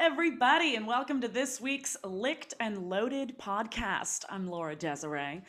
everybody, and welcome to this week's Licked and Loaded podcast. I'm Laura Desiree.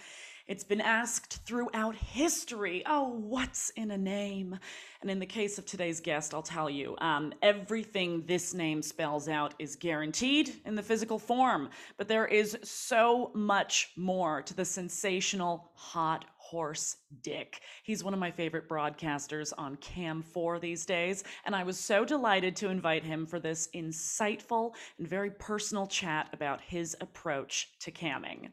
It's been asked throughout history oh, what's in a name? And in the case of today's guest, I'll tell you um, everything this name spells out is guaranteed in the physical form, but there is so much more to the sensational, hot horse dick. He's one of my favorite broadcasters on Cam 4 these days, and I was so delighted to invite him for this insightful and very personal chat about his approach to camming.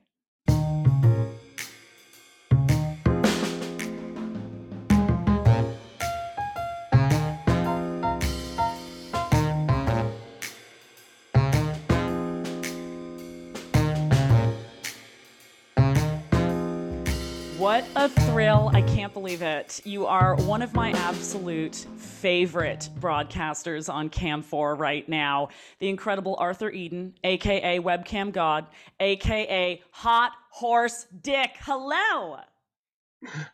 What a thrill. I can't believe it. You are one of my absolute favorite broadcasters on Cam 4 right now. The incredible Arthur Eden, aka Webcam God, aka Hot Horse Dick. Hello.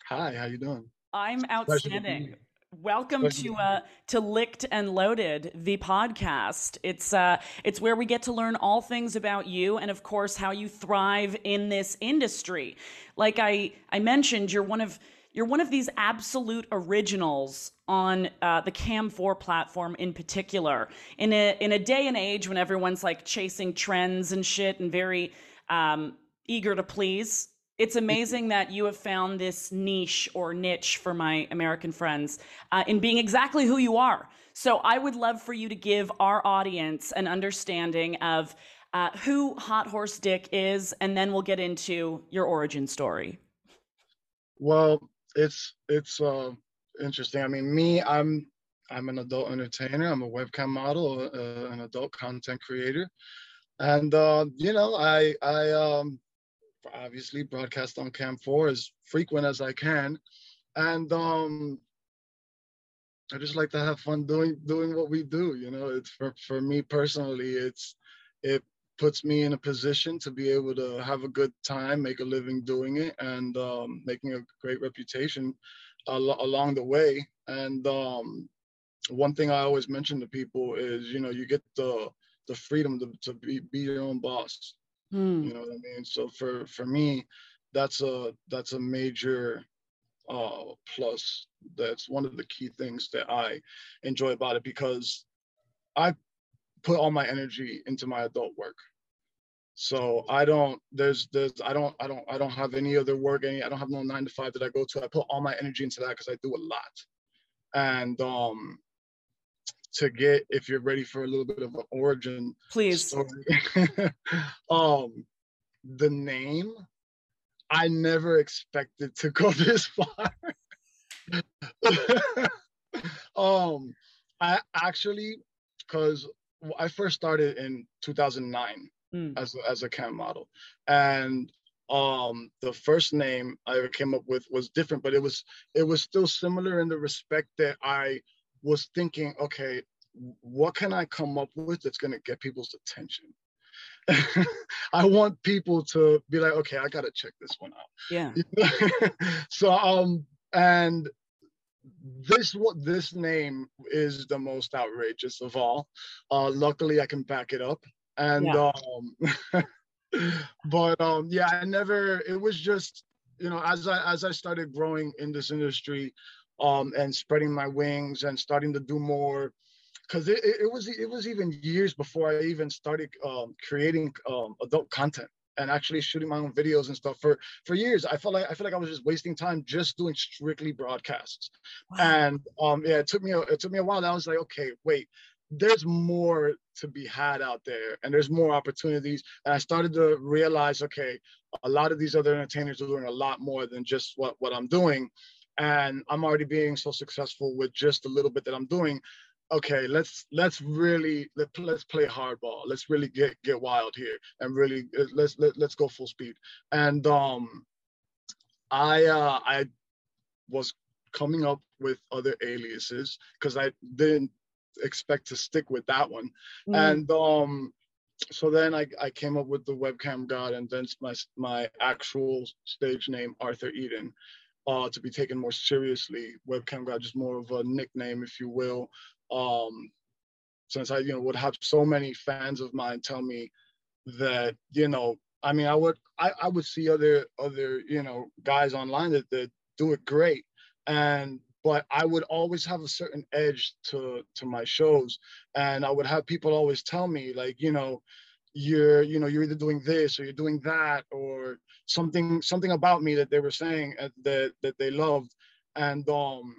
Hi, how you doing? I'm outstanding. Welcome to uh, to Licked and Loaded, the podcast. It's uh, it's where we get to learn all things about you, and of course, how you thrive in this industry. Like I I mentioned, you're one of you're one of these absolute originals on uh, the Cam 4 platform in particular. In a in a day and age when everyone's like chasing trends and shit and very um, eager to please, it's amazing that you have found this niche or niche for my American friends uh, in being exactly who you are. So I would love for you to give our audience an understanding of uh, who Hot Horse Dick is, and then we'll get into your origin story. Well, it's it's uh, interesting. I mean, me, I'm I'm an adult entertainer. I'm a webcam model, uh, an adult content creator, and uh, you know, I I um, obviously broadcast on Cam 4 as frequent as I can. And um, I just like to have fun doing doing what we do. You know, it's for, for me personally, it's it puts me in a position to be able to have a good time, make a living doing it, and um, making a great reputation al- along the way. And um, one thing I always mention to people is, you know, you get the the freedom to, to be, be your own boss Mm. You know what I mean? So for for me, that's a that's a major uh, plus. That's one of the key things that I enjoy about it because I put all my energy into my adult work. So I don't there's there's I don't I don't I don't have any other work any I don't have no nine to five that I go to. I put all my energy into that because I do a lot. And um to get if you're ready for a little bit of an origin please story. um the name i never expected to go this far um i actually because i first started in 2009 mm. as, a, as a cam model and um the first name i ever came up with was different but it was it was still similar in the respect that i was thinking, okay, what can I come up with that's going to get people's attention? I want people to be like, okay, I got to check this one out. Yeah. so, um, and this what this name is the most outrageous of all. Uh, luckily, I can back it up. And yeah. um, but um, yeah, I never. It was just you know, as I as I started growing in this industry, um, and spreading my wings and starting to do more because it, it, was it was even years before I even started um, creating um, adult content and actually shooting my own videos and stuff for for years. I felt like I felt like I was just wasting time just doing strictly broadcasts. Wow. And um, yeah, it took me a, it took me a while. I was like, okay, wait, there's more to be had out there, and there's more opportunities. And I started to realize, okay, a lot of these other entertainers are doing a lot more than just what what I'm doing and I'm already being so successful with just a little bit that I'm doing. Okay, let's let's really let, let's play hardball. Let's really get get wild here and really uh, let's let, let's go full speed. And um, I uh, I was coming up with other aliases because I didn't expect to stick with that one. Mm. And um, so then I, I came up with the webcam god and then my my actual stage name Arthur Eden uh, to be taken more seriously. Webcam God just more of a nickname, if you will. Um, since I you know would have so many fans of mine tell me that you know I mean I would I, I would see other other you know guys online that that do it great and but I would always have a certain edge to to my shows and I would have people always tell me like you know you're you know you're either doing this or you're doing that or something something about me that they were saying uh, that that they loved. And um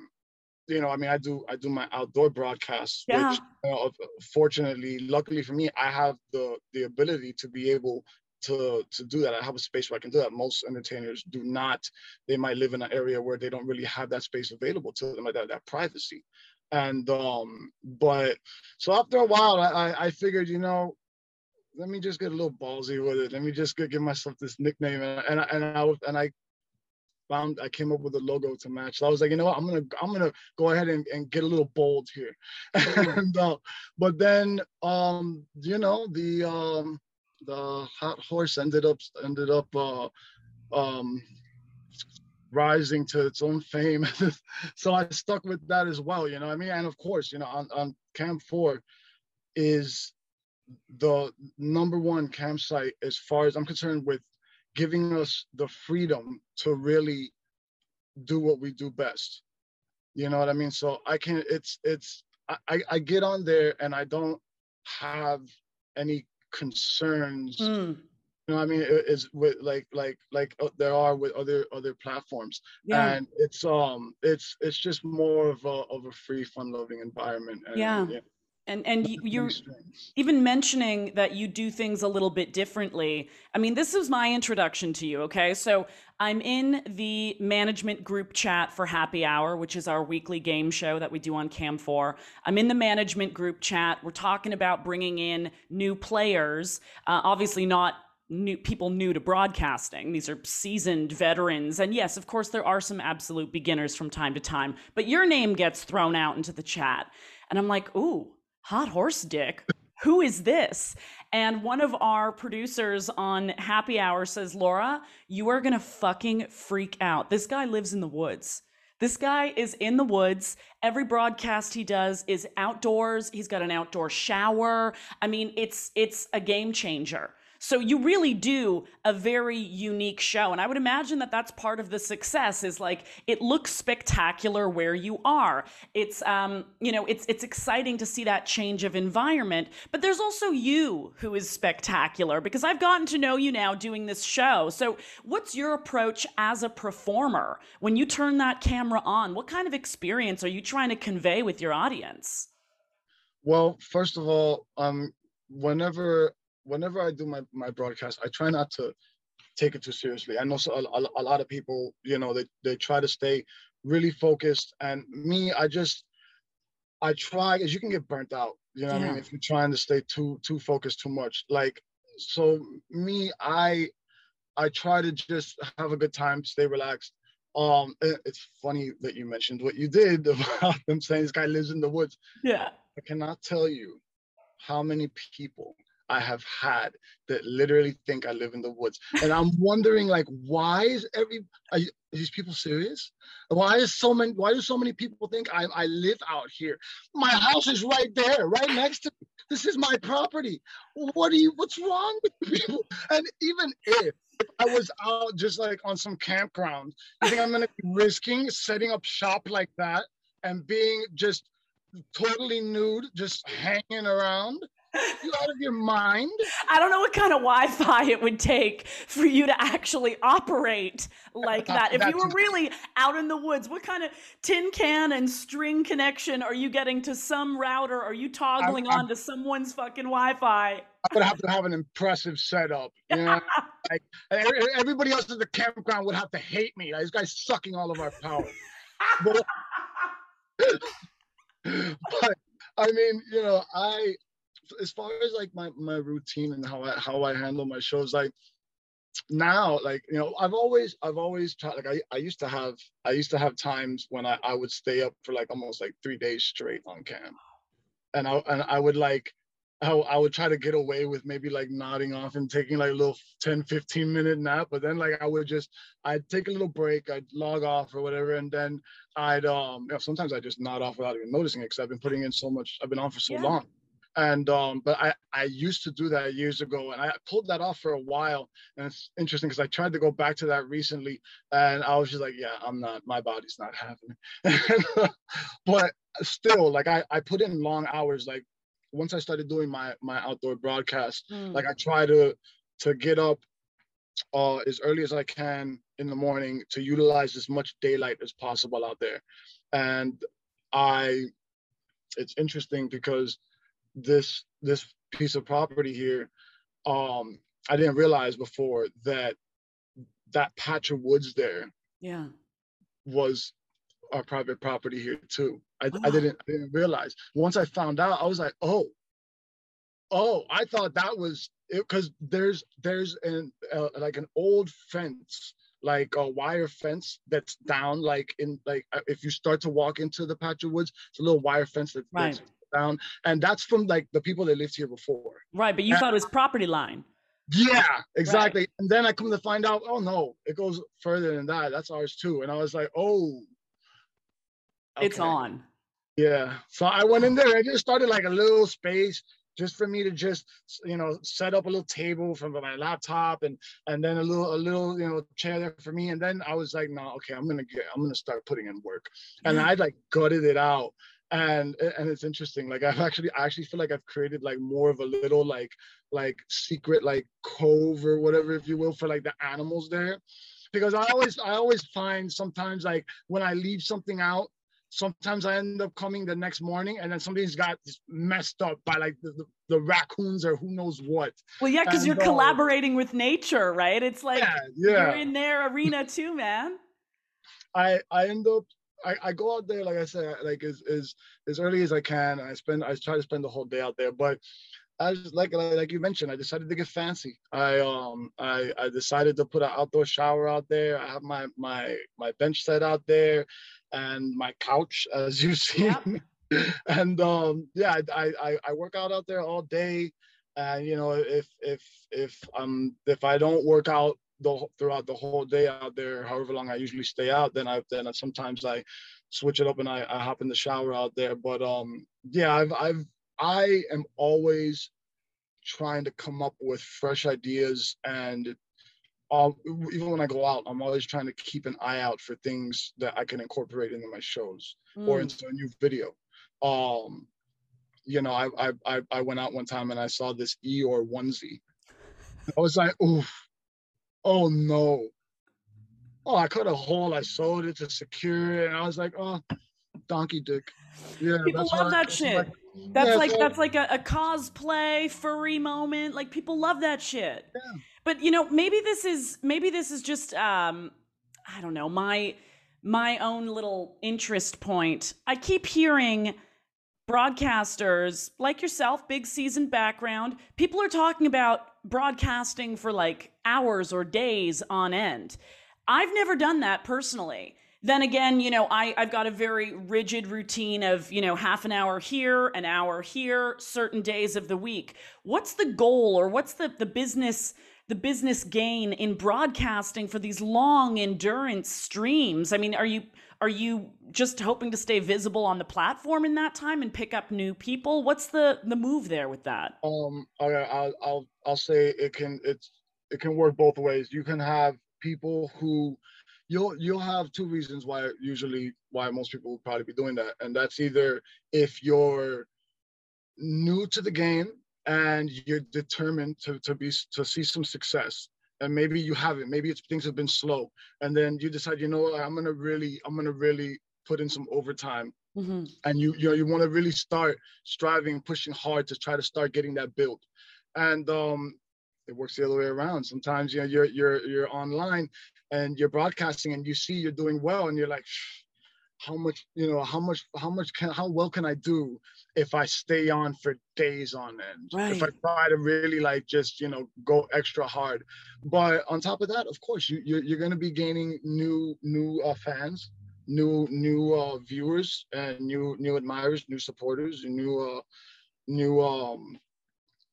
you know i mean i do i do my outdoor broadcasts yeah. which you know, fortunately luckily for me i have the the ability to be able to to do that. I have a space where i can do that. Most entertainers do not. They might live in an area where they don't really have that space available to them like that, that privacy. And um but so after a while i i figured you know let me just get a little ballsy with it. Let me just give myself this nickname, and and and I and I found I came up with a logo to match. So I was like, you know what, I'm gonna I'm gonna go ahead and, and get a little bold here. and uh, but then um, you know, the um the hot horse ended up ended up uh um rising to its own fame. so I stuck with that as well, you know I mean? And of course, you know, on, on Cam 4 is the number one campsite as far as I'm concerned with giving us the freedom to really do what we do best. You know what I mean? So I can it's it's I, I get on there and I don't have any concerns. Mm. You know what I mean? It's with like like like uh, there are with other other platforms, yeah. and it's um it's it's just more of a of a free, fun loving environment. And, yeah. yeah and and you're even mentioning that you do things a little bit differently. I mean this is my introduction to you okay? So i'm in the management group chat for happy hour which is our weekly game show that we do on cam 4 i'm in the management group chat. We're talking about bringing in new players uh, obviously not new people new to broadcasting. These are seasoned veterans. And yes of course there are some absolute beginners from time to time but your name gets thrown out into the chat. And i'm like ooh hot horse dick who is this and one of our producers on happy hour says laura you are gonna fucking freak out this guy lives in the woods this guy is in the woods. Every broadcast he does is outdoors. He's got an outdoor shower. I mean, it's it's a game changer. So you really do a very unique show. And I would imagine that that's part of the success is like it looks spectacular where you are. It's um, you know, it's it's exciting to see that change of environment, but there's also you who is spectacular because I've gotten to know you now doing this show. So what's your approach as a performer when you turn that camera on? What kind of experience are you trying to convey with your audience? Well, first of all, um, whenever whenever I do my, my broadcast, I try not to take it too seriously. I know so, a, a, lot of people, you know, they, they try to stay really focused. And me, I just, I try, as you can get burnt out, you know yeah. I mean? If you're trying to stay too, too focused too much. Like, so me, I, I try to just have a good time, stay relaxed. Um, it, it's funny that you mentioned what you did about them saying this guy lives in the woods. Yeah. I cannot tell you how many people I have had that literally think I live in the woods. And I'm wondering, like, why is every are, you, are these people serious? Why is so many? Why do so many people think I I live out here? My house is right there, right next to. This is my property. What are you? What's wrong with people? And even if I was out just like on some campground, you think I'm gonna be risking setting up shop like that and being just totally nude, just hanging around? You out of your mind? I don't know what kind of Wi-Fi it would take for you to actually operate like that. If you were really out in the woods, what kind of tin can and string connection are you getting to some router? Are you toggling I'm, onto someone's fucking Wi-Fi? I'm gonna have to have an impressive setup. You know, like, everybody else at the campground would have to hate me. Like, this guy's sucking all of our power. but, but I mean, you know, I as far as like my my routine and how I how I handle my shows, like now like you know i've always i've always tried like I, I used to have i used to have times when I, I would stay up for like almost like three days straight on cam and i and i would like I, I would try to get away with maybe like nodding off and taking like a little 10 15 minute nap but then like i would just i'd take a little break i'd log off or whatever and then i'd um you know, sometimes i just nod off without even noticing it because i've been putting in so much i've been on for so yeah. long and um but i i used to do that years ago and i pulled that off for a while and it's interesting because i tried to go back to that recently and i was just like yeah i'm not my body's not having it but still like i i put in long hours like once i started doing my my outdoor broadcast mm. like i try to to get up uh as early as i can in the morning to utilize as much daylight as possible out there and i it's interesting because this this piece of property here um i didn't realize before that that patch of woods there yeah. was our private property here too. I, I didn't I didn't realize. Once i found out i was like oh oh i thought that was because there's there's an uh, like an old fence like a wire fence that's down like in like uh, if you start to walk into the patch of woods it's a little wire fence that, right. that's down. And that's from like the people that lived here before. Right but you and, thought it was property line. Yeah exactly. Right. and then i come to find out oh no it goes further than that. That's ours too. And i was like oh okay. it's on. Yeah. So i went in there. I just started like a little space just for me to just you know set up a little table from my laptop and and then a little a little you know chair there for me. And then i was like no okay i'm gonna get i'm gonna start putting in work. And i like gutted it out and and it's interesting like i've actually i actually feel like i've created like more of a little like like secret like cove or whatever if you will for like the animals there because i always i always find sometimes like when i leave something out sometimes I end up coming the next morning and then something's got messed up by like the, the, the raccoons or who knows what. Well, yeah, because you're uh, collaborating with nature, right? It's like yeah, yeah. you're in their arena too, man. I I end up I, I go out there like I said like as as as early as I can. I spend I try to spend the whole day out there, but as like like you mentioned, I decided to get fancy. I um I I decided to put an outdoor shower out there. I have my my my bench set out there and my couch, as you see. And um, yeah, I, I I work out out there all day. And you know, if if if um if I don't work out the throughout the whole day out there, however long I usually stay out, then I then sometimes I switch it up and I, I hop in the shower out there. But um yeah, I've I've I am always trying to come up with fresh ideas and um, even when I go out, I'm always trying to keep an eye out for things that I can incorporate into my shows mm. or into a new video. Um, you know, I, I I went out one time and I saw this Eeyore onesie. I was like, oof, oh no. Oh, I cut a hole, I sewed it to secure it, and I was like, oh, donkey dick. Yeah, people love that shit. Like, that's yeah, like so, that's like a, a, cosplay furry moment. Like people love that shit. Yeah. But you know, maybe this is maybe this is just um I don't know, my my own little interest point. I keep hearing broadcasters like yourself, big season background, people are talking about broadcasting for like hours or days on end. I've never done that personally. Then again, you know, I, I've got a very rigid routine of, you know, half an hour here, an hour here, certain days of the week. What's the goal or what's the, the business the business gain in broadcasting for these long endurance streams? I mean, are you are you just hoping to stay visible on the platform in that time and pick up new people? What's the the move there with that? Um, I'll I'll I'll say it can it's it can work both ways. You can have people who you'll you'll have two reasons why usually why most people would probably be doing that, and that's either if you're new to the game and you're determined to, to be to see some success and maybe you haven't maybe it's things have been slow. And then you decide you know what i'm gonna really i'm gonna really put in some overtime. Mm-hmm. and you you know you want to really start striving pushing hard to try to start getting that built. And um it works the other way around. Sometimes you know you're you're you're online and you're broadcasting and you see you're doing well and you're like how much you know how much how much can how well can i do if i stay on for days on end? Right. if i try to really like just you know go extra hard. But on top of that of course you you're, you're going to be gaining new new uh, fans new new uh, viewers and new new admirers new supporters new uh new um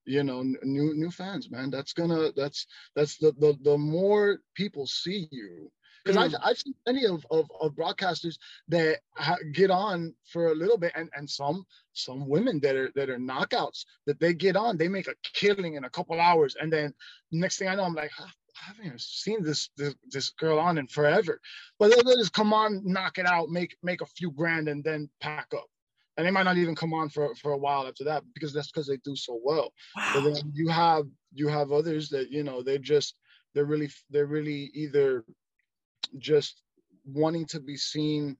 you know new new fans man. That's gonna that's that's the the, the more people see you because mm. I've, I've seen many of, of, of broadcasters that ha- get on for a little bit and, and some some women that are that are knockouts that they get on they make a killing in a couple hours and then next thing i know i'm like I haven't even seen this, this this girl on in forever but they'll just come on knock it out make make a few grand and then pack up and they might not even come on for, for a while after that because that's because they do so well. Wow. But then you have you have others that you know they just they're really they're really either just wanting to be seen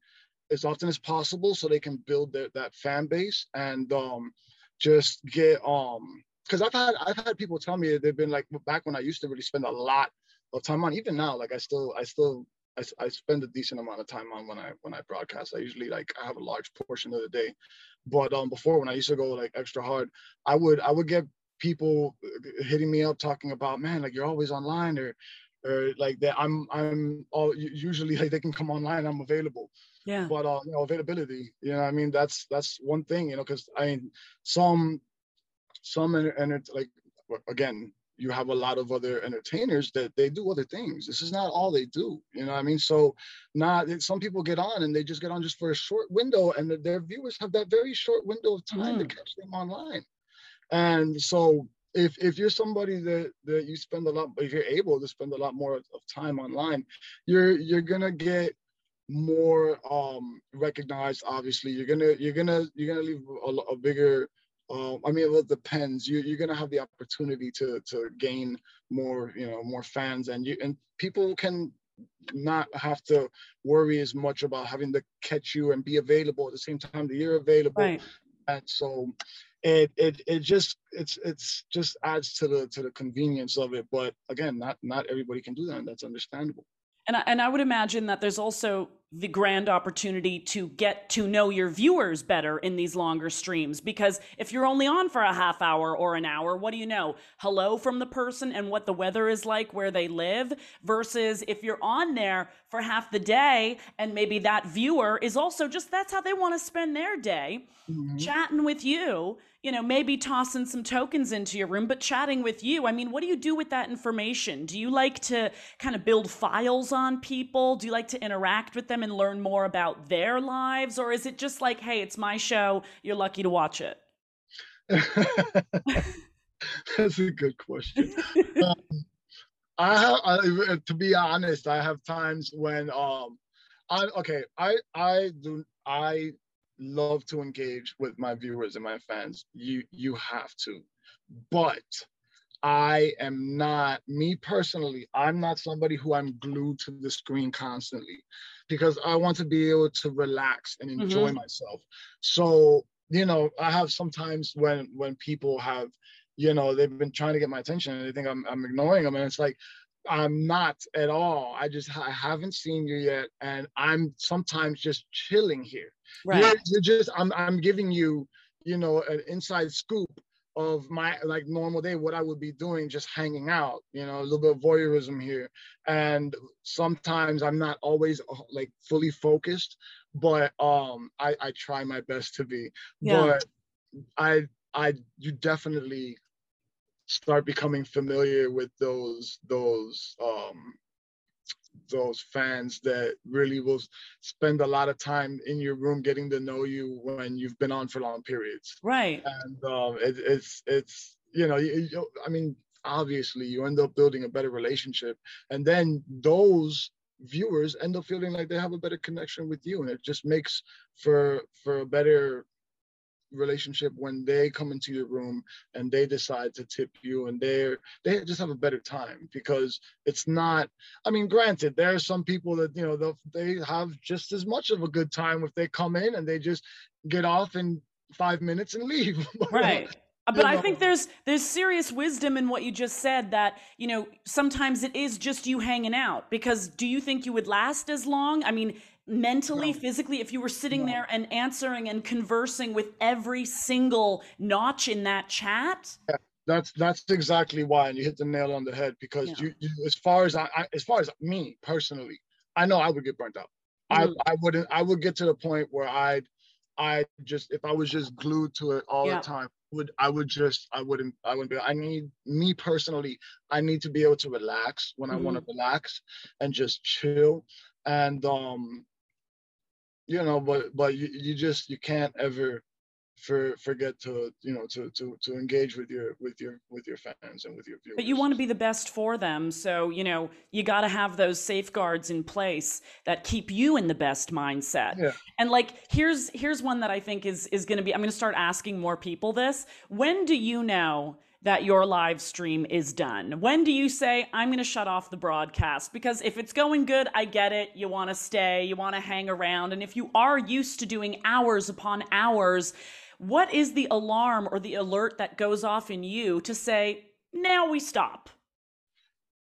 as often as possible so they can build their, that fan base and um just get um because I've had I've had people tell me they've been like back when I used to really spend a lot of time on even now like I still I still I, I spend a decent amount of time on when I when I broadcast. I usually like I have a large portion of the day, but um before when I used to go like extra hard, I would I would get people hitting me up talking about man like you're always online or or like that I'm I'm all usually like they can come online I'm available. Yeah. But uh you know availability you know I mean that's that's one thing you know because I mean some some and, it's like again you have a lot of other entertainers that they do other things. This is not all they do. You know what I mean? So not some people get on and they just get on just for a short window and their viewers have that very short window of time mm. to catch them online. And so if if you're somebody that that you spend a lot if you're able to spend a lot more of time online, you're you're gonna get more um recognized obviously you're gonna you're gonna you're gonna leave a, a bigger um, I mean, it depends. You, you're going to have the opportunity to to gain more, you know, more fans, and you and people can not have to worry as much about having to catch you and be available at the same time that you're available. Right. And so, it it it just it's it's just adds to the to the convenience of it. But again, not not everybody can do that, and that's understandable. And I, and I would imagine that there's also the grand opportunity to get to know your viewers better in these longer streams because if you're only on for a half hour or an hour what do you know hello from the person and what the weather is like where they live versus if you're on there for half the day and maybe that viewer is also just that's how they want to spend their day mm-hmm. chatting with you you know, maybe tossing some tokens into your room, but chatting with you. I mean, what do you do with that information? Do you like to kind of build files on people? Do you like to interact with them and learn more about their lives? Or is it just like, hey, it's my show, you're lucky to watch it? That's a good question. um, I have, I, to be honest, I have times when um, I okay, I I do I love to engage with my viewers and my fans. You you have to. But I am not me personally, I'm not somebody who I'm glued to the screen constantly because I want to be able to relax and enjoy mm-hmm. myself. So, you know, I have sometimes when when people have you know they've been trying to get my attention and they think I'm, I'm ignoring them and it's like I'm not at all. I just I haven't seen you yet, and I'm sometimes just chilling here. Right. You're, you're just I'm I'm giving you you know an inside scoop of my like normal day what i would be doing just hanging out you know a little bit of voyeurism here and sometimes i'm not always uh, like fully focused but um i i try my best to be yeah. but i i you definitely start becoming familiar with those those um those fans that really will spend a lot of time in your room getting to know you when you've been on for long periods. Right. And um it, it's it's you know you, you, i mean obviously you end up building a better relationship and then those viewers end up feeling like they have a better connection with you and it just makes for for a better relationship when they come into your room and they decide to tip you and they're they just have a better time because it's not i mean granted there are some people that you know they have just as much of a good time if they come in and they just get off in five minutes and leave. Right. Uh, but I think there's there's serious wisdom in what you just said that you know sometimes it is just you hanging out because do you think you would last as long? I mean, mentally, no. physically, if you were sitting no. there and answering and conversing with every single notch in that chat? Yeah, that's that's exactly why, and you hit the nail on the head because yeah. you, you, as far as I, I, as far as me personally, I know I would get burnt out. Mm. I I wouldn't I would get to the point where I'd I just if I was just glued to it all yeah. the time, would I would just I wouldn't I wouldn't be I need me personally I need to be able to relax when mm-hmm. I want to relax and just chill and um you know but but you, you just you can't ever for forget to you know to to to engage with your with your with your fans and with your viewers. But you want to be the best for them, so you know you got to have those safeguards in place that keep you in the best mindset. Yeah. And like here's here's one that I think is is going to be I'm going to start asking more people this. When do you know that your live stream is done? When do you say, I'm going to shut off the broadcast? Because if it's going good, I get it. You want to stay, you want to hang around. And if you are used to doing hours upon hours, what is the alarm or the alert that goes off in you to say, now we stop?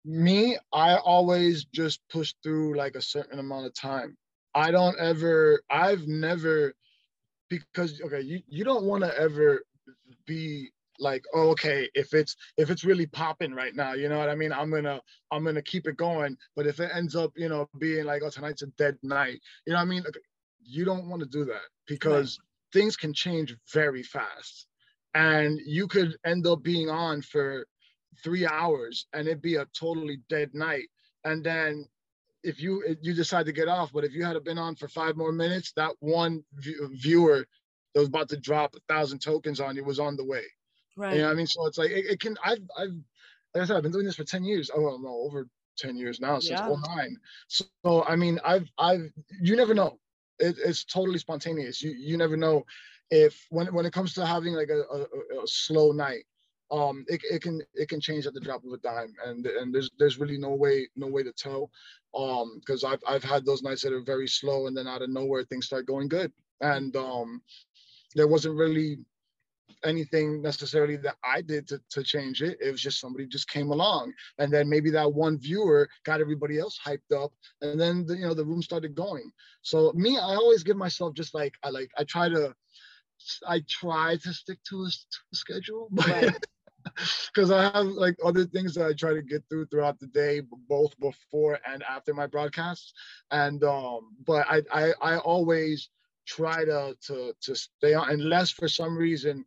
Me, I always just push through like a certain amount of time. I don't ever, I've never, because, okay, you, you don't want to ever be like oh, okay if it's if it's really popping right now you know what i mean i'm gonna i'm gonna keep it going but if it ends up you know being like oh tonight's a dead night you know what i mean you don't want to do that because things can change very fast. And you could end up being on for three hours and it'd be a totally dead night. And then if you you decide to get off, but if you had been on for five more minutes, that one viewer that was about to drop a thousand tokens on you was on the way. Right. You know I mean? So it's like it, it, can. I've I've like I said, I've been doing this for ten years. Oh well, no, over ten years now since yeah. 09. So I mean, I've I've you never know it, it's totally spontaneous. You you never know if when when it comes to having like a, a, a slow night, um, it, it can it can change at the drop of a dime, and and there's there's really no way no way to tell, um, because I've I've had those nights that are very slow, and then out of nowhere things start going good, and um, there wasn't really anything necessarily that I did to, to change it. It was just somebody just came along. And then maybe that one viewer got everybody else hyped up. And then the, you know the room started going. So me, I always give myself just like I like I try to I try to stick to a, to a schedule. because I have like other things that I try to get through throughout the day, both before and after my broadcasts. And um, but I I, I always try to to to stay on unless for some reason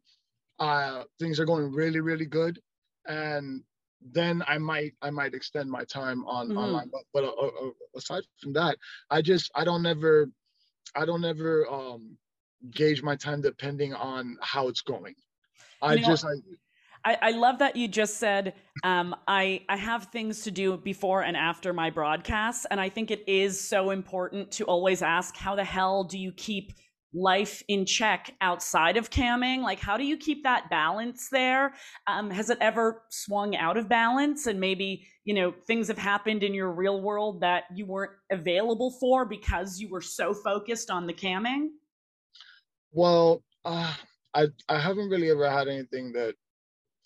uh, things are going really really good. And then i might i might extend my time on mm-hmm. online. But, but uh, uh, aside from that i just i don't ever i don't ever um gauge my time depending on how it's going. I you know, just I, I, I, love that you just said um, I I have things to do before and after my broadcasts, and I think it is so important to always ask how the hell do you keep life in check outside of camming? Like, how do you keep that balance there? Um, has it ever swung out of balance and maybe, you know, things have happened in your real world that you weren't available for because you were so focused on the camming? Well, uh, I, I haven't really ever had anything that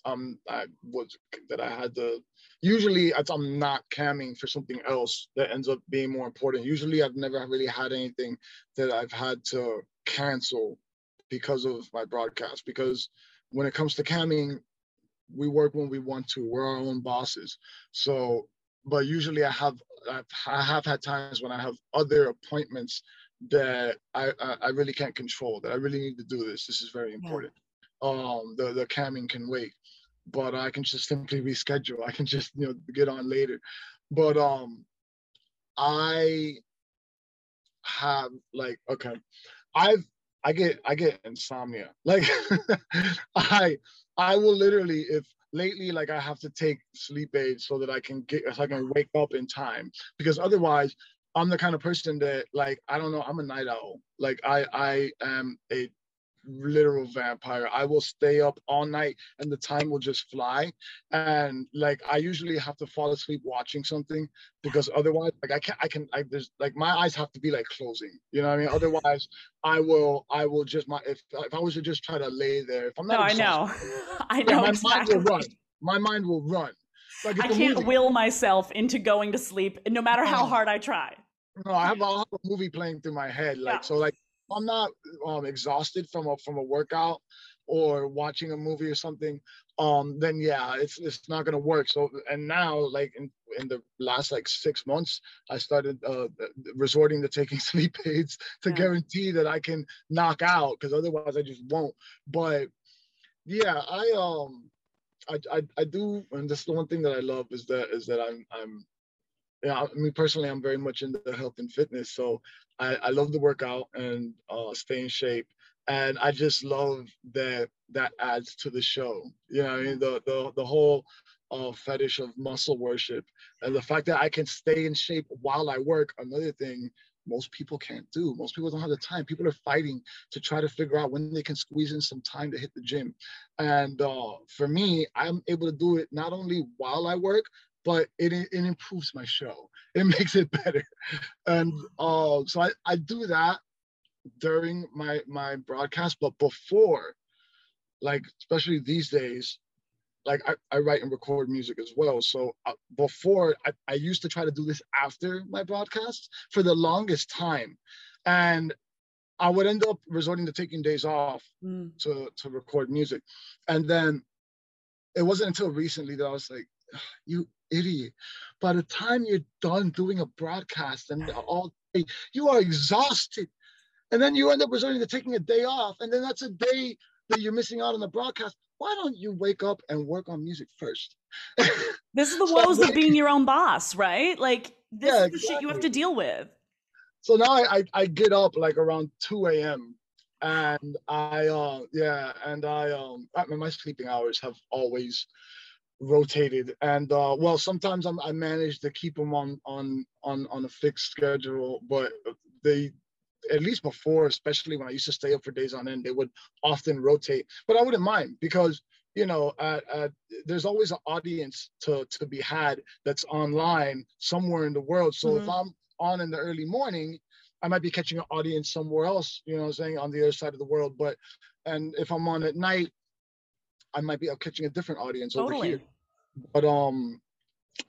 um I was that I had to usually I'm not camming for something else that ends up being more important. Usually I've never really had anything that I've had to cancel because of my broadcast because when it comes to camming we work when we want to we're our own bosses so but usually i have I've, i have had times when i have other appointments that I, I, I really can't control that i really need to do this this is very important. Um the the camming can wait but i can just simply reschedule i can just you know get on later but um i have like okay I've I get I get insomnia. Like I I will literally if lately like I have to take sleep aids so that I can get so I can wake up in time because otherwise I'm the kind of person that like I don't know I'm a night owl. Like I I am a literal vampire. I will stay up all night and the time will just fly. And like I usually have to fall asleep watching something because otherwise like I can't I can I there's like my eyes have to be like closing. You know what I mean? Otherwise I will I will just my if if I was to just try to lay there, if I'm not No, I know. I know. my exactly. mind will run. My mind will run. Like I can't movie, will myself into going to sleep no matter how hard I try. No, I have, a movie playing through my head. Like yeah. so like I'm not um, exhausted from a from a workout, or watching a movie or something, um, then yeah, it's it's not gonna work. So and now like in in the last like six months, I started uh, resorting to taking sleep aids to yeah. guarantee that I can knock out because otherwise I just won't. But yeah, I um I, I I do, and is the one thing that I love is that is that I'm I'm yeah, I mean personally, I'm very much into health and fitness. So I, I love the workout and uh, stay in shape, and I just love that that adds to the show. You know, I mean the the the whole uh, fetish of muscle worship and the fact that I can stay in shape while I work. Another thing most people can't do. Most people don't have the time. People are fighting to try to figure out when they can squeeze in some time to hit the gym. And uh, for me, I'm able to do it not only while I work, but it, it improves my show. It makes it better. And uh, so I, I do that during my my broadcast, but before, like especially these days, like I, I write and record music as well. So uh, before I, I used to try to do this after my broadcasts for the longest time. And I would end up resorting to taking days off mm. to, to record music. And then it wasn't until recently that I was like, you idiot. By the time you're done doing a broadcast and all day, you are exhausted. And then you end up resorting to taking a day off. And then that's a day that you're missing out on the broadcast why don't you wake up and work on music first? this is the woes of being your own boss, right? Like this yeah, is the exactly. shit you have to deal with. So now I, I, I get up like around 2 a.m. and I uh yeah, and I um I mean, my sleeping hours have always rotated and uh well sometimes I'm, i manage to keep them on on on on a fixed schedule but they at least before, especially when I used to stay up for days on end, they would often rotate. But I wouldn't mind because you know uh, uh, there's always an audience to to be had that's online somewhere in the world. So mm-hmm. if I'm on in the early morning, I might be catching an audience somewhere else. You know, I'm saying on the other side of the world. But and if I'm on at night, I might be catching a different audience totally. over here. But um,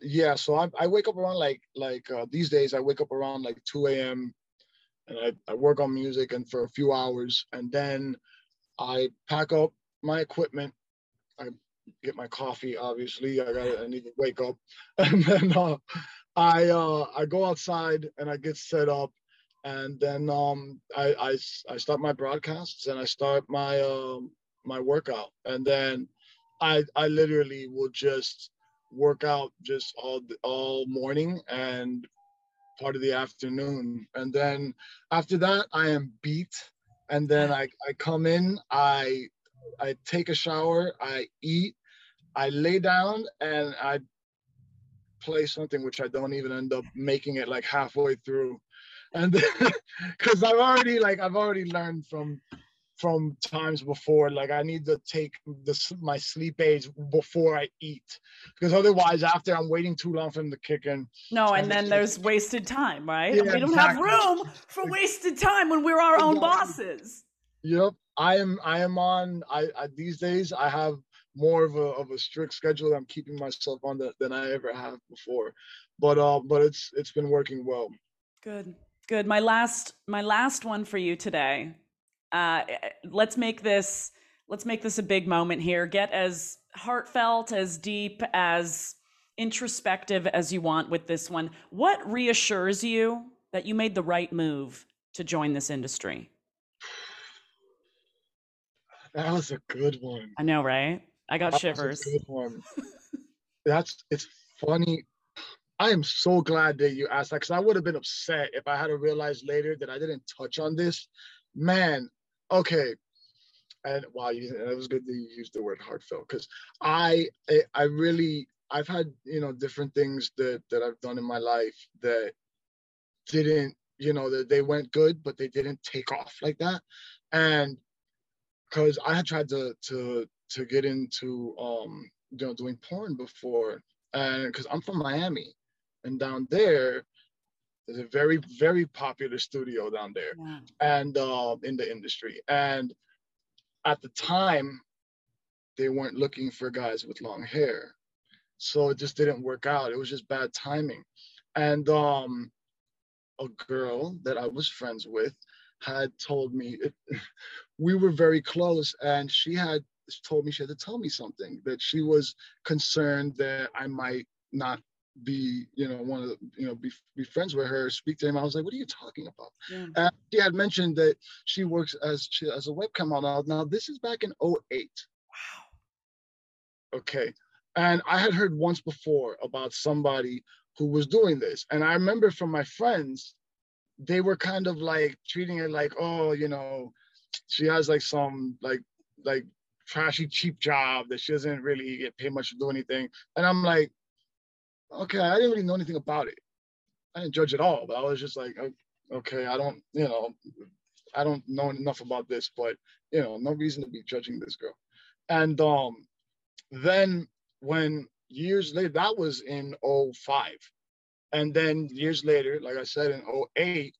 yeah. So I I wake up around like like uh, these days I wake up around like 2 a.m and I, I work on music and for a few hours and then I pack up my equipment. I get my coffee, obviously. I got I need to wake up. And then uh, I uh, I go outside and I get set up and then um, I, I, I start my broadcasts and I start my um, my workout and then I I literally will just work out just all all morning and part of the afternoon. And then after that, I am beat. And then I, I come in, I I take a shower, I eat, I lay down, and I play something which I don't even end up making it like halfway through. And because I've already like I've already learned from from times before. Like I need to take this my sleep aids before I eat because otherwise, after I'm waiting too long for them to kick in. No, and then there's wasted time, right? Yeah, we don't exactly. have room for wasted time when we're our own bosses. Yep, I am. I am on. I, I these days I have more of a of a strict schedule I'm keeping myself on the, than I ever have before. But uh, but it's it's been working well. Good, good. My last my last one for you today uh, let's make this let's make this a big moment here. Get as heartfelt, as deep, as introspective as you want with this one. What reassures you that you made the right move to join this industry? That was a good one. I know, right? I got that shivers. good one. That's it's funny. I am so glad that you asked that because I would have been upset if I had to realize later that I didn't touch on this. Man, okay. And wow it was good that you used the word heartfelt because I, I really i've had you know different things that that i've done in my life that didn't you know that they went good but they didn't take off like that. And because i had tried to to to get into um you know doing porn before and because i'm from miami and down there there's a very, very popular studio down there yeah. and uh, in the industry. And at the time, they weren't looking for guys with long hair. So it just didn't work out. It was just bad timing. And um, a girl that I was friends with had told me it, we were very close, and she had told me she had to tell me something that she was concerned that I might not be, you know, one of the, you know, be, be friends with her, speak to him. I was like, what are you talking about? Yeah. And she had mentioned that she works as she, as a webcam model. Now, this is back in 08. Wow. Okay. And I had heard once before about somebody who was doing this. And I remember from my friends, they were kind of like treating it like, oh, you know, she has like some like like trashy cheap job that she doesn't really get paid much to do anything. And I'm like, okay, I didn't really know anything about it. I didn't judge at all, but I was just like, okay, I don't, you know, I don't know enough about this, but you know, no reason to be judging this girl. And um, then when years later, that was in 05. And then years later, like I said, in 08,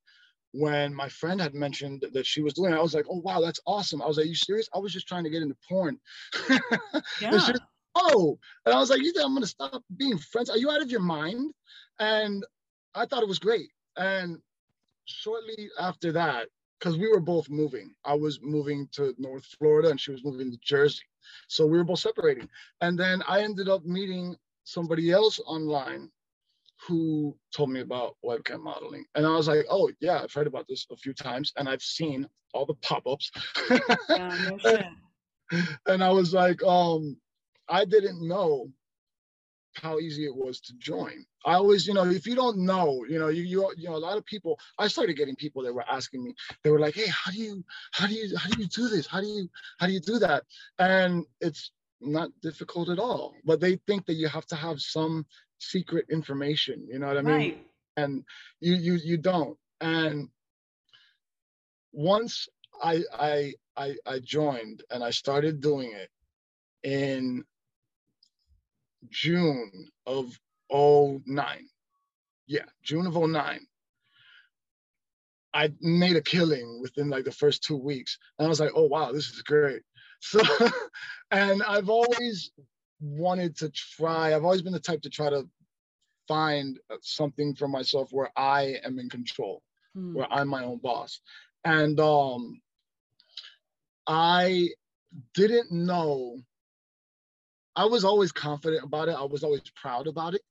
when my friend had mentioned that she was doing it, I was like, oh, wow, that's awesome. I was like, you serious? I was just trying to get into porn. yeah oh, and I was like, you think I'm gonna stop being friends? Are you out of your mind? And I thought it was great. And shortly after that, because we were both moving, I was moving to North Florida and she was moving to Jersey. So we were both separating. And then I ended up meeting somebody else online who told me about webcam modeling. And I was like, oh, yeah, I've heard about this a few times and I've seen all the pop ups. yeah, no and I was like, um, I didn't know how easy it was to join. I always, you know, if you don't know, you know, you you you know, a lot of people. I started getting people that were asking me. They were like, "Hey, how do you how do you how do you do this? How do you how do you do that?" And it's not difficult at all. But they think that you have to have some secret information. You know what I mean? Right. And you you you don't. And once I I I I joined and I started doing it in June of 09. Yeah, June of 09. I made a killing within like the first two weeks. And I was like, oh, wow, this is great. So, and I've always wanted to try, I've always been the type to try to find something for myself where I am in control, hmm. where I'm my own boss. And um, I didn't know I was always confident about it. I was always proud about it.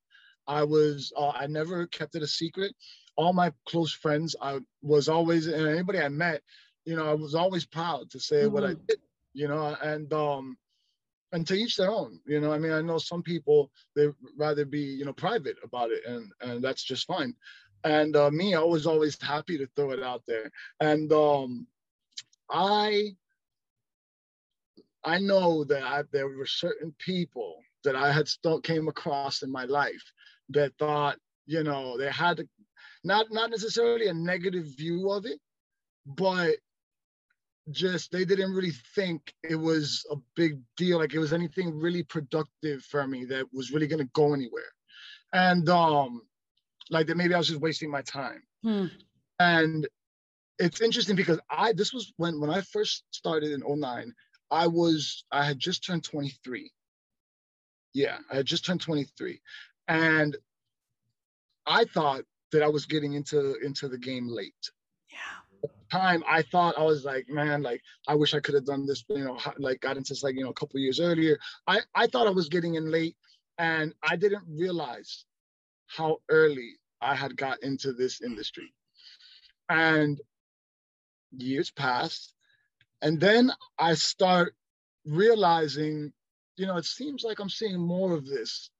I was uh, I never kept it a secret. All my close friends, I was always and anybody I met, you know, I was always proud to say mm-hmm. what I mm-hmm. did, you know, and um and to each their own, you know. I mean, I know some people they rather be, you know, private about it, and and that's just fine. And uh, me, I was always happy to throw it out there. And um, I I know that I, there were certain people that I had still came across in my life that thought, you know, they had to, not not necessarily a negative view of it, but just they didn't really think it was a big deal, like it was anything really productive for me that was really gonna go anywhere. And um, like that maybe I was just wasting my time. Hmm. And it's interesting because I this was when when I first started in 09, I was, I had just turned 23. Yeah, I had just turned 23. And I thought that I was getting into into the game late. Yeah. time I thought I was like, man, like I wish I could have done this, you know, like got into this like, you know, a couple years earlier. I, I thought I was getting in late and I didn't realize how early I had got into this industry. And years passed and then I start realizing, you know, it seems like I'm seeing more of this.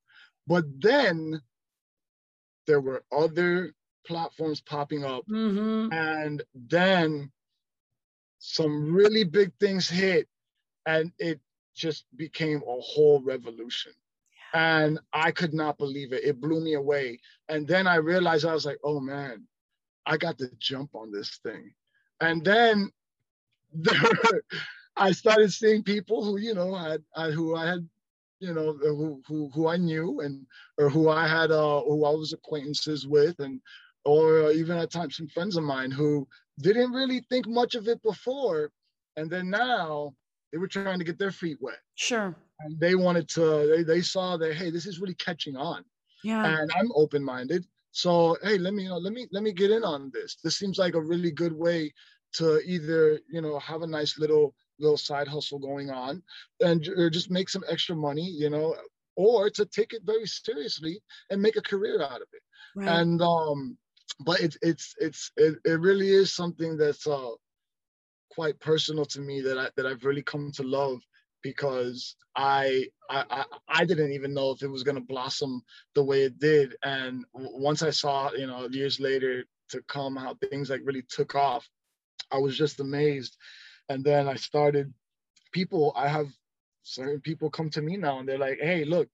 But then there were other platforms popping up. Mm-hmm. And then some really big things hit, and it just became a whole revolution. And I could not believe it. It blew me away. And then I realized I was like, oh man, I got to jump on this thing. And then I started seeing people who, you know, had I, who I had, you know, who, who who I knew and or who I had, uh, who I was acquaintances with, and or even at times some friends of mine who didn't really think much of it before, and then now they were trying to get their feet wet. Sure. And they wanted to. They they saw that hey, this is really catching on. Yeah. And I'm open minded. So hey, let me you know, let me let me get in on this. This seems like a really good way to either you know have a nice little little side hustle going on and or just make some extra money you know or to take it very seriously and make a career out of it right. and um but it's it's it's it, it really is something that's uh quite personal to me that I that I've really come to love because I I I didn't even know if it was gonna blossom the way it did, and once I saw you know years later to come how things like really took off, I was just amazed, and then I started. People I have certain people come to me now and they're like, "Hey, look,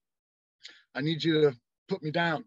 I need you to put me down.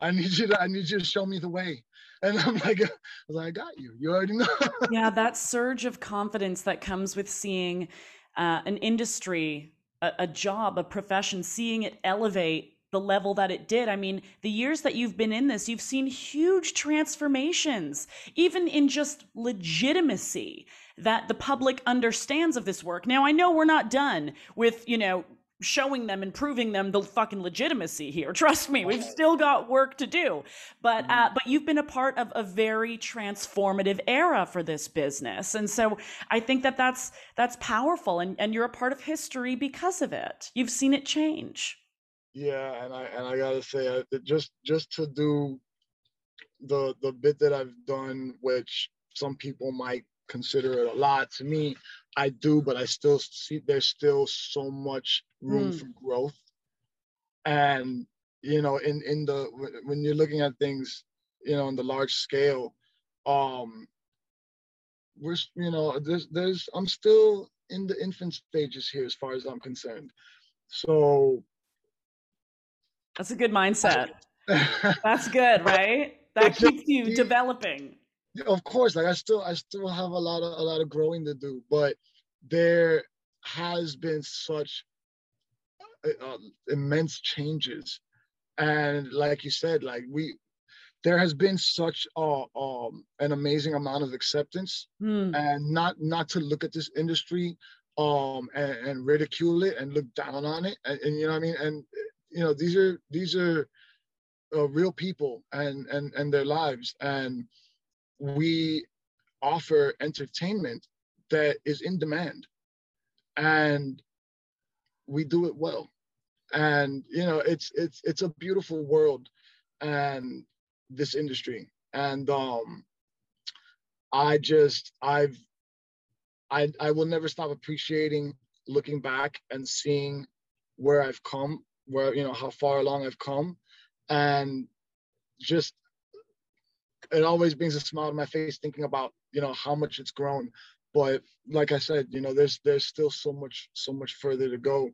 I need you to I need you to show me the way." And I'm like, I like, I got you. You already know. yeah, that surge of confidence that comes with seeing uh, an industry, a, a job, a profession, seeing it elevate the level that it did. I mean, the years that you've been in this, you've seen huge transformations, even in just legitimacy that the public understands of this work. Now, I know we're not done with, you know, showing them and proving them the fucking legitimacy here. Trust me, we've still got work to do. But mm-hmm. uh, but you've been a part of a very transformative era for this business, and so I think that that's that's powerful, and and you're a part of history because of it. You've seen it change. Yeah, and I and I gotta say, just just to do the the bit that I've done, which some people might consider it a lot to me I do, but I still see there's still so much room mm. for growth. And you know, in in the when you're looking at things, you know, in the large scale, um, we're you know, there's there's I'm still in the infant stages here as far as I'm concerned. So that's a good mindset. that's good, right? That keeps you developing of course like i still i still have a lot of a lot of growing to do but there has been such uh, uh, immense changes and like you said like we there has been such uh, um, an amazing amount of acceptance mm. and not not to look at this industry um, and, and, ridicule it and look down on it and, and, you know what i mean and you know these are these are uh, real people and and and their lives. And we offer entertainment that is in demand. And we do it well. And you know it's it's it's a beautiful world and this industry. And um i just i've i i will never stop appreciating looking back and seeing where i've come where you know how far along i've come. And just it always brings a smile to my face thinking about you know how much it's grown. But like i said you know there's there's still so much so much further to go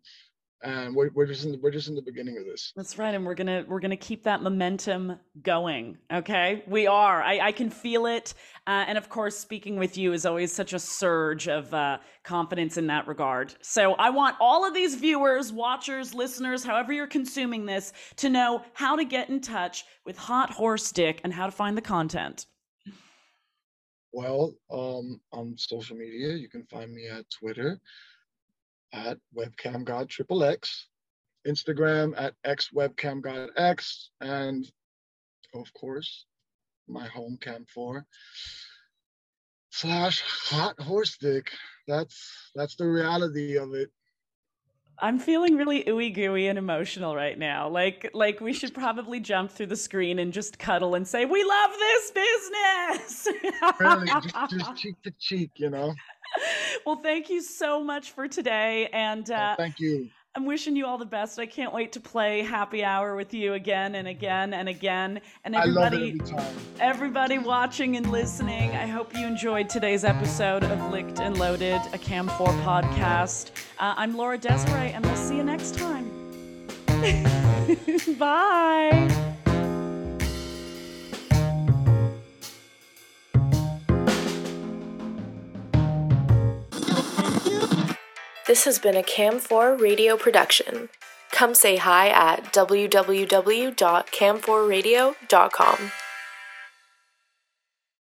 and we're, we're just in the, we're just in the beginning of this. That's right and we're gonna we're gonna keep that momentum going okay? We are. I, I can feel it. Uh, and of course speaking with you is always such a surge of uh, confidence in that regard. So i want all of these viewers watchers listeners however you're consuming this to know how to get in touch with hot horse dick and how to find the content. Well um, on social media you can find me at twitter at webcamgod triple X, Instagram at x webcamgodx, x, and of course, my home cam four slash hot horse dick. That's that's the reality of it. I'm feeling really ooey gooey and emotional right now. Like like we should probably jump through the screen and just cuddle and say we love this business. really, just, just cheek to cheek, you know. well, thank you so much for today. And oh, uh, thank you. I'm wishing you all the best. I can't wait to play Happy Hour with you again and again and again. And everybody, everybody watching and listening, I hope you enjoyed today's episode of Licked and Loaded, a Cam 4 podcast. Uh, I'm Laura Desiree, and we'll see you next time. Bye. This has been a Cam4 radio production. Come say hi at www.cam4radio.com.